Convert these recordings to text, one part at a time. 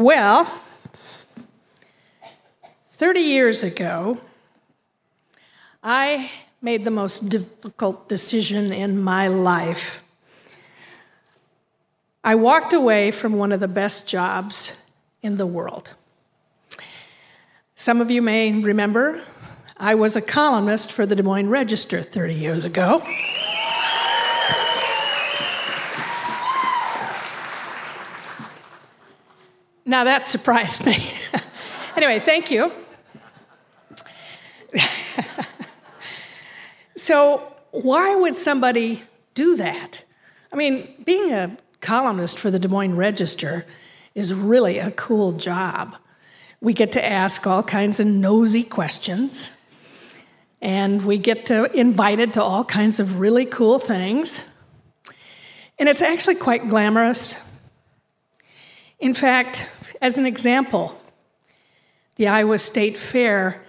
Well, 30 years ago, I made the most difficult decision in my life. I walked away from one of the best jobs in the world. Some of you may remember I was a columnist for the Des Moines Register 30 years ago. Now that surprised me. anyway, thank you. so, why would somebody do that? I mean, being a columnist for the Des Moines Register is really a cool job. We get to ask all kinds of nosy questions, and we get to invited to all kinds of really cool things. And it's actually quite glamorous. In fact, as an example, the Iowa State Fair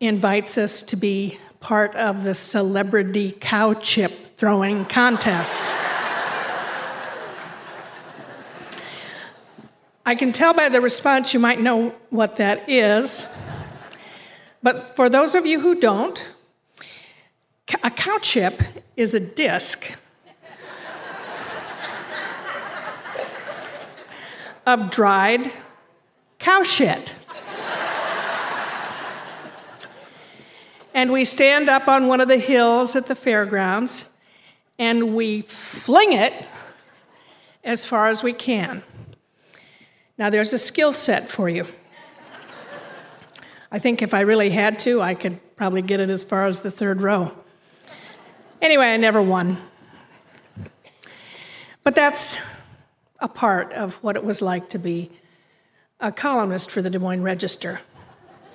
invites us to be part of the celebrity cow chip throwing contest. I can tell by the response you might know what that is. But for those of you who don't, a cow chip is a disc of dried cow shit. and we stand up on one of the hills at the fairgrounds and we fling it as far as we can. Now, there's a skill set for you. I think if I really had to, I could probably get it as far as the third row. Anyway, I never won. But that's a part of what it was like to be a columnist for the Des Moines Register.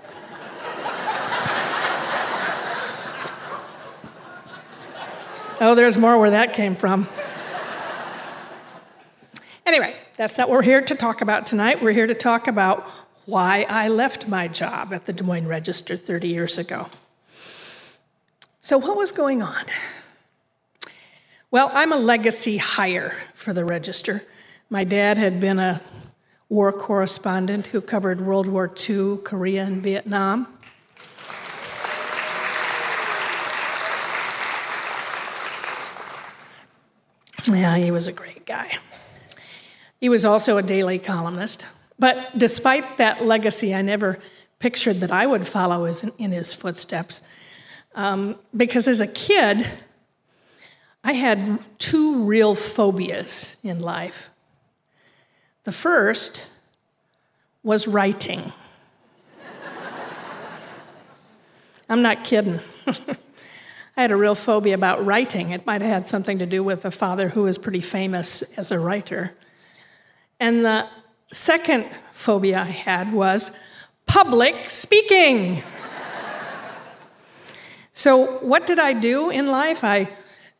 oh, there's more where that came from. Anyway, that's not what we're here to talk about tonight. We're here to talk about why I left my job at the Des Moines Register 30 years ago. So, what was going on? Well, I'm a legacy hire for the Register. My dad had been a war correspondent who covered World War II, Korea, and Vietnam. Yeah, he was a great guy. He was also a daily columnist. But despite that legacy, I never pictured that I would follow his, in his footsteps. Um, because as a kid, I had two real phobias in life. The first was writing. I'm not kidding. I had a real phobia about writing. It might have had something to do with a father who was pretty famous as a writer. And the second phobia I had was public speaking. so, what did I do in life? I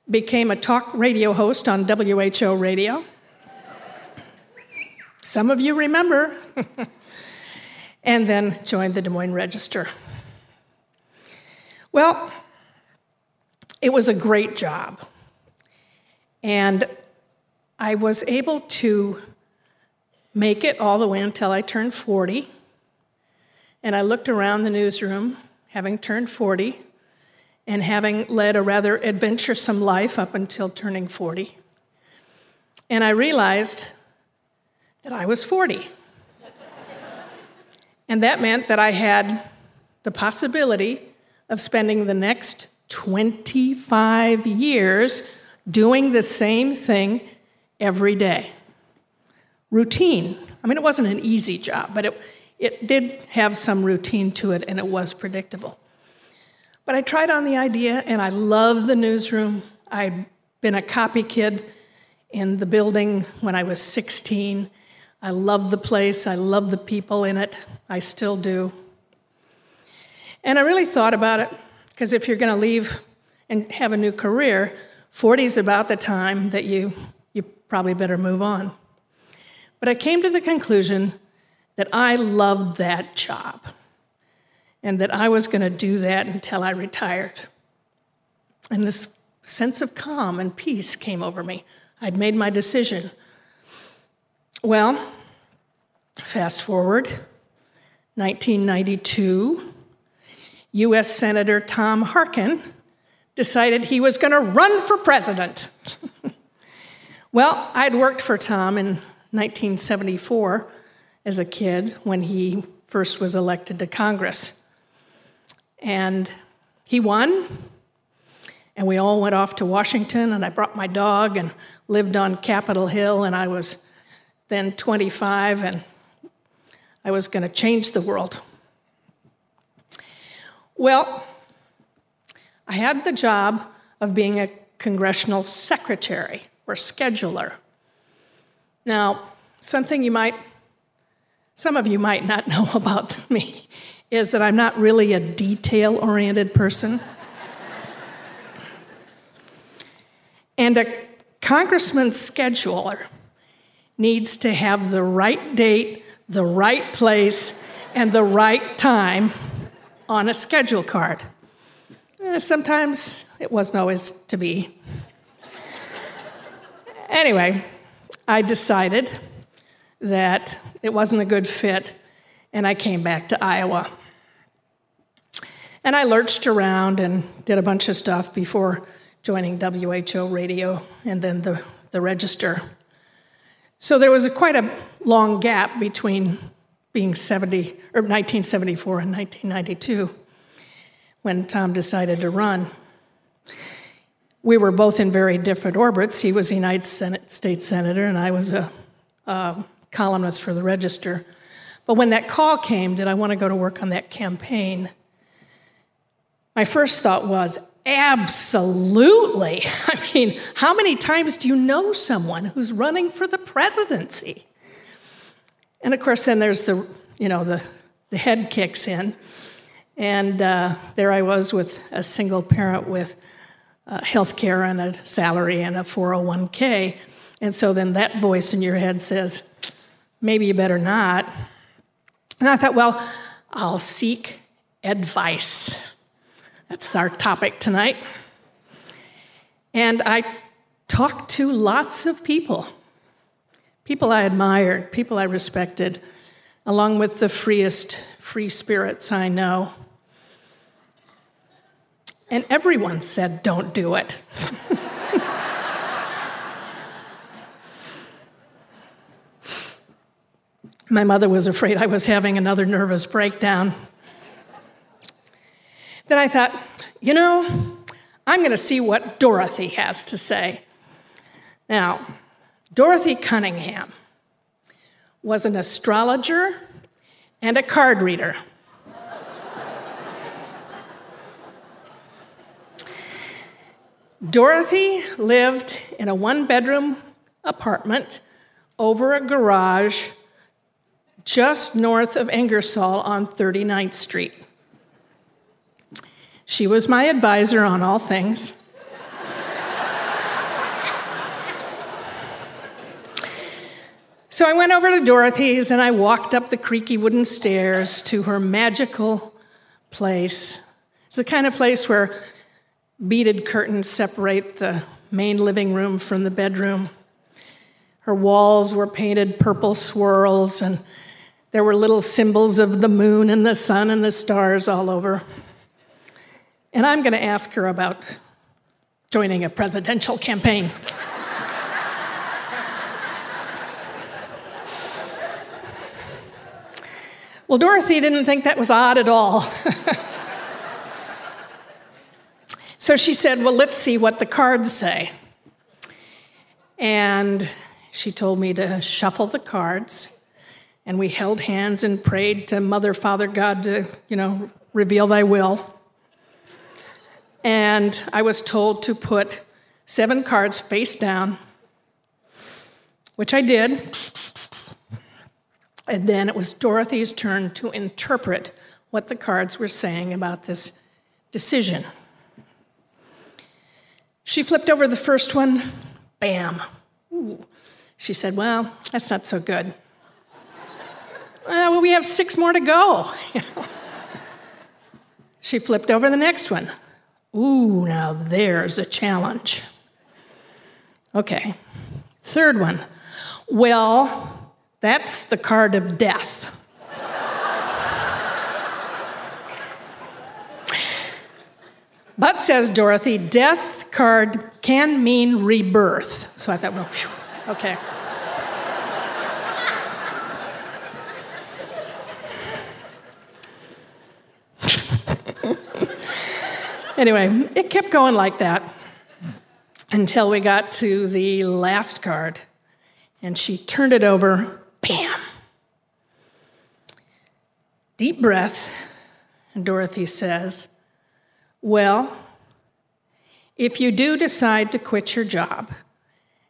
became a talk radio host on WHO radio. Some of you remember. and then joined the Des Moines Register. Well, it was a great job. And I was able to make it all the way until I turned 40. And I looked around the newsroom, having turned 40, and having led a rather adventuresome life up until turning 40. And I realized that I was 40. and that meant that I had the possibility of spending the next 25 years doing the same thing every day routine. I mean, it wasn't an easy job, but it, it did have some routine to it and it was predictable. But I tried on the idea and I love the newsroom. I'd been a copy kid in the building when I was 16. I love the place, I love the people in it, I still do. And I really thought about it because if you're going to leave and have a new career, 40 is about the time that you, you probably better move on. But I came to the conclusion that I loved that job and that I was going to do that until I retired. And this sense of calm and peace came over me. I'd made my decision. Well, fast forward, 1992, US Senator Tom Harkin decided he was going to run for president. well, I'd worked for Tom in 1974 as a kid when he first was elected to Congress. And he won, and we all went off to Washington, and I brought my dog and lived on Capitol Hill, and I was then 25, and I was going to change the world. Well, I had the job of being a congressional secretary or scheduler. Now, something you might, some of you might not know about me is that I'm not really a detail oriented person. and a congressman's scheduler needs to have the right date, the right place, and the right time on a schedule card. Eh, sometimes it wasn't always to be. anyway, I decided that it wasn't a good fit, and I came back to Iowa. And I lurched around and did a bunch of stuff before joining WHO radio and then the, the Register. So there was a, quite a long gap between being 70 or 1974 and 1992 when Tom decided to run. We were both in very different orbits. He was a United States Senator, and I was a, a columnist for the Register. But when that call came, did I want to go to work on that campaign? My first thought was, absolutely. I mean, how many times do you know someone who's running for the presidency? And of course, then there's the, you know, the, the head kicks in. And uh, there I was with a single parent with uh, health care and a salary and a 401k. And so then that voice in your head says, maybe you better not. And I thought, well, I'll seek advice. That's our topic tonight. And I talked to lots of people people I admired, people I respected, along with the freest free spirits I know. And everyone said, don't do it. My mother was afraid I was having another nervous breakdown. Then I thought, you know, I'm going to see what Dorothy has to say. Now, Dorothy Cunningham was an astrologer and a card reader. Dorothy lived in a one bedroom apartment over a garage just north of Ingersoll on 39th Street. She was my advisor on all things. So I went over to Dorothy's and I walked up the creaky wooden stairs to her magical place. It's the kind of place where beaded curtains separate the main living room from the bedroom. Her walls were painted purple swirls, and there were little symbols of the moon and the sun and the stars all over. And I'm going to ask her about joining a presidential campaign. Well, Dorothy didn't think that was odd at all. so she said, Well, let's see what the cards say. And she told me to shuffle the cards. And we held hands and prayed to Mother, Father, God to, you know, reveal thy will. And I was told to put seven cards face down, which I did. And then it was Dorothy's turn to interpret what the cards were saying about this decision. She flipped over the first one, bam. Ooh. She said, Well, that's not so good. well, we have six more to go. she flipped over the next one. Ooh, now there's a challenge. Okay, third one. Well, that's the card of death. but, says Dorothy, death card can mean rebirth. So I thought, well, whew, okay. Anyway, it kept going like that until we got to the last card. And she turned it over, bam. Deep breath, and Dorothy says, Well, if you do decide to quit your job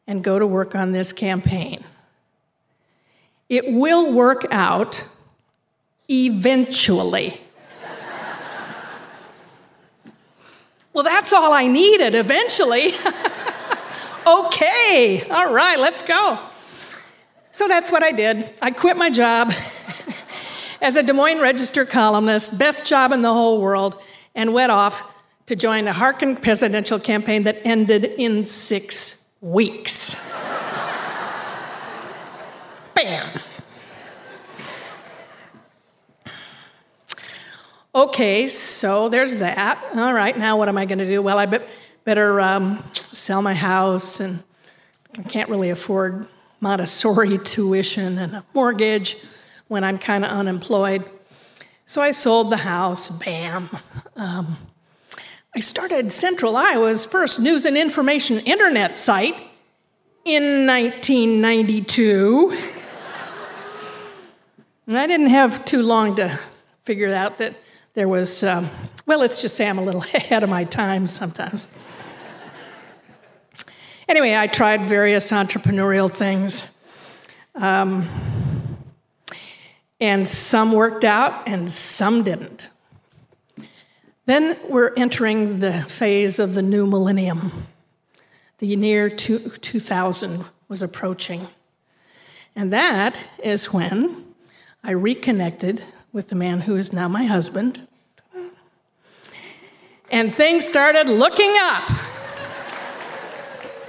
and go to work on this campaign, it will work out eventually. Well, that's all I needed eventually. okay, all right, let's go. So that's what I did. I quit my job as a Des Moines Register columnist, best job in the whole world, and went off to join a Harkin presidential campaign that ended in six weeks. Bam. Okay, so there's that. All right, now what am I going to do? Well, I be- better um, sell my house, and I can't really afford Montessori tuition and a mortgage when I'm kind of unemployed. So I sold the house, bam. Um, I started Central Iowa's first news and information internet site in 1992. and I didn't have too long to figure out that there was, um, well, let's just say I'm a little ahead of my time sometimes. Anyway, I tried various entrepreneurial things. Um, and some worked out and some didn't. Then we're entering the phase of the new millennium. The year 2000 was approaching. And that is when I reconnected with the man who is now my husband. And things started looking up.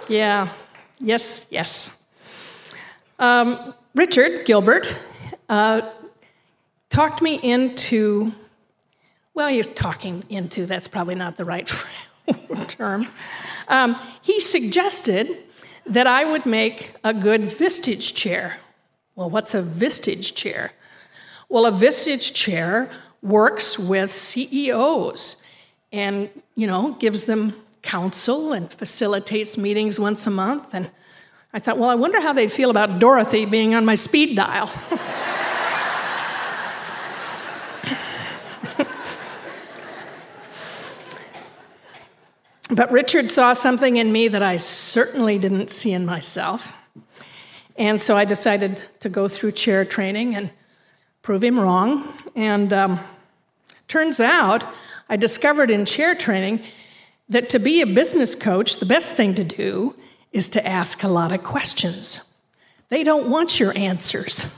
Yeah, yes, yes. Um, Richard Gilbert uh, talked me into, well, he's talking into, that's probably not the right term. Um, he suggested that I would make a good Vistage chair. Well, what's a Vistage chair? Well, a Vistage chair works with CEOs and, you know, gives them counsel and facilitates meetings once a month. And I thought, well, I wonder how they'd feel about Dorothy being on my speed dial. but Richard saw something in me that I certainly didn't see in myself. And so I decided to go through chair training and prove him wrong. And um, turns out, I discovered in chair training that to be a business coach, the best thing to do is to ask a lot of questions. They don't want your answers,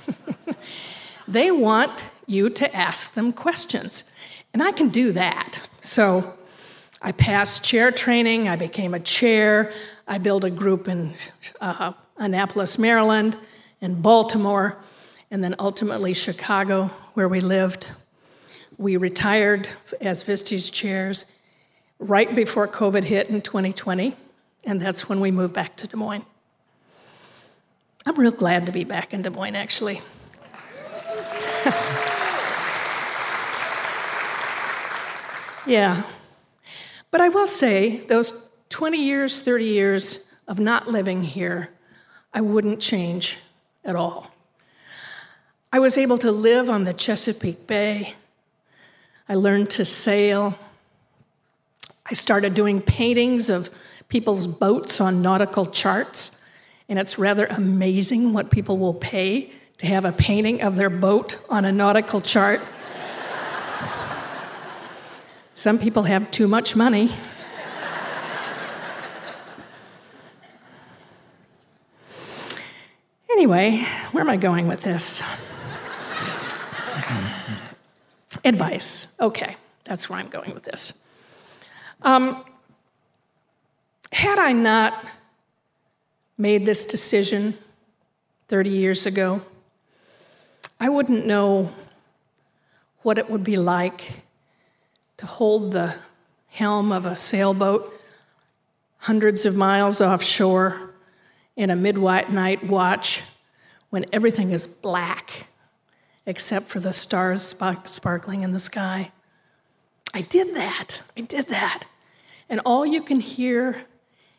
they want you to ask them questions. And I can do that. So I passed chair training, I became a chair, I built a group in uh, Annapolis, Maryland, in Baltimore, and then ultimately Chicago, where we lived. We retired as Vistage chairs right before COVID hit in 2020. And that's when we moved back to Des Moines. I'm real glad to be back in Des Moines, actually. yeah. But I will say, those 20 years, 30 years of not living here, I wouldn't change at all. I was able to live on the Chesapeake Bay. I learned to sail. I started doing paintings of people's boats on nautical charts, and it's rather amazing what people will pay to have a painting of their boat on a nautical chart. Some people have too much money. Anyway, where am I going with this? Advice. Okay, that's where I'm going with this. Um, had I not made this decision 30 years ago, I wouldn't know what it would be like to hold the helm of a sailboat hundreds of miles offshore in a midnight night watch when everything is black except for the stars sparkling in the sky. I did that. I did that. And all you can hear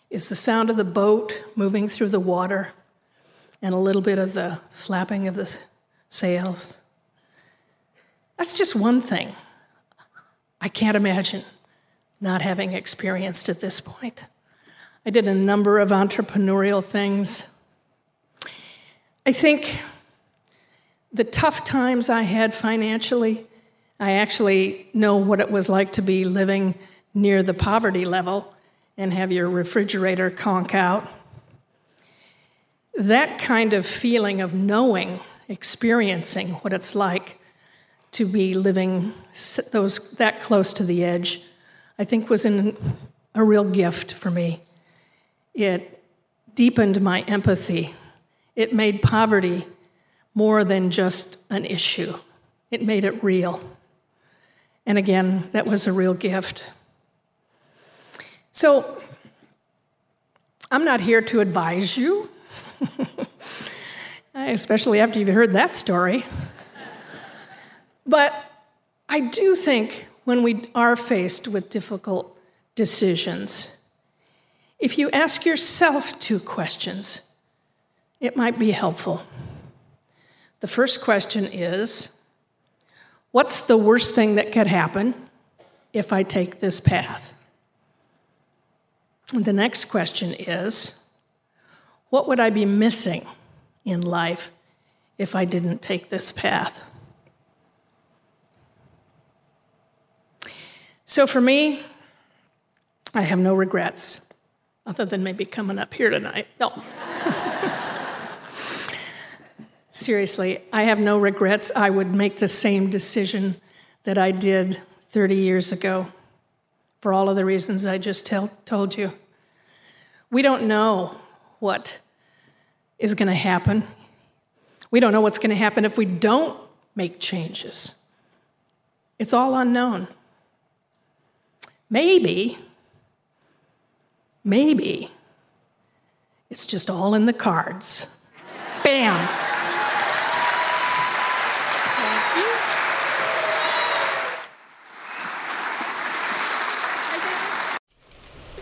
is the sound of the boat moving through the water and a little bit of the flapping of the sails. That's just one thing I can't imagine not having experienced at this point. I did a number of entrepreneurial things. I think the tough times I had financially, I actually know what it was like to be living near the poverty level and have your refrigerator conk out. That kind of feeling of knowing, experiencing what it's like to be living those that close to the edge, I think was an, a real gift for me. It deepened my empathy. It made poverty more than just an issue, it made it real. And again, that was a real gift. So, I'm not here to advise you, especially after you've heard that story. But I do think when we are faced with difficult decisions, if you ask yourself two questions, it might be helpful. The first question is What's the worst thing that could happen if I take this path? And the next question is What would I be missing in life if I didn't take this path? So for me, I have no regrets other than maybe coming up here tonight. No. Seriously, I have no regrets. I would make the same decision that I did 30 years ago for all of the reasons I just tell, told you. We don't know what is going to happen. We don't know what's going to happen if we don't make changes. It's all unknown. Maybe Maybe it's just all in the cards. Bam!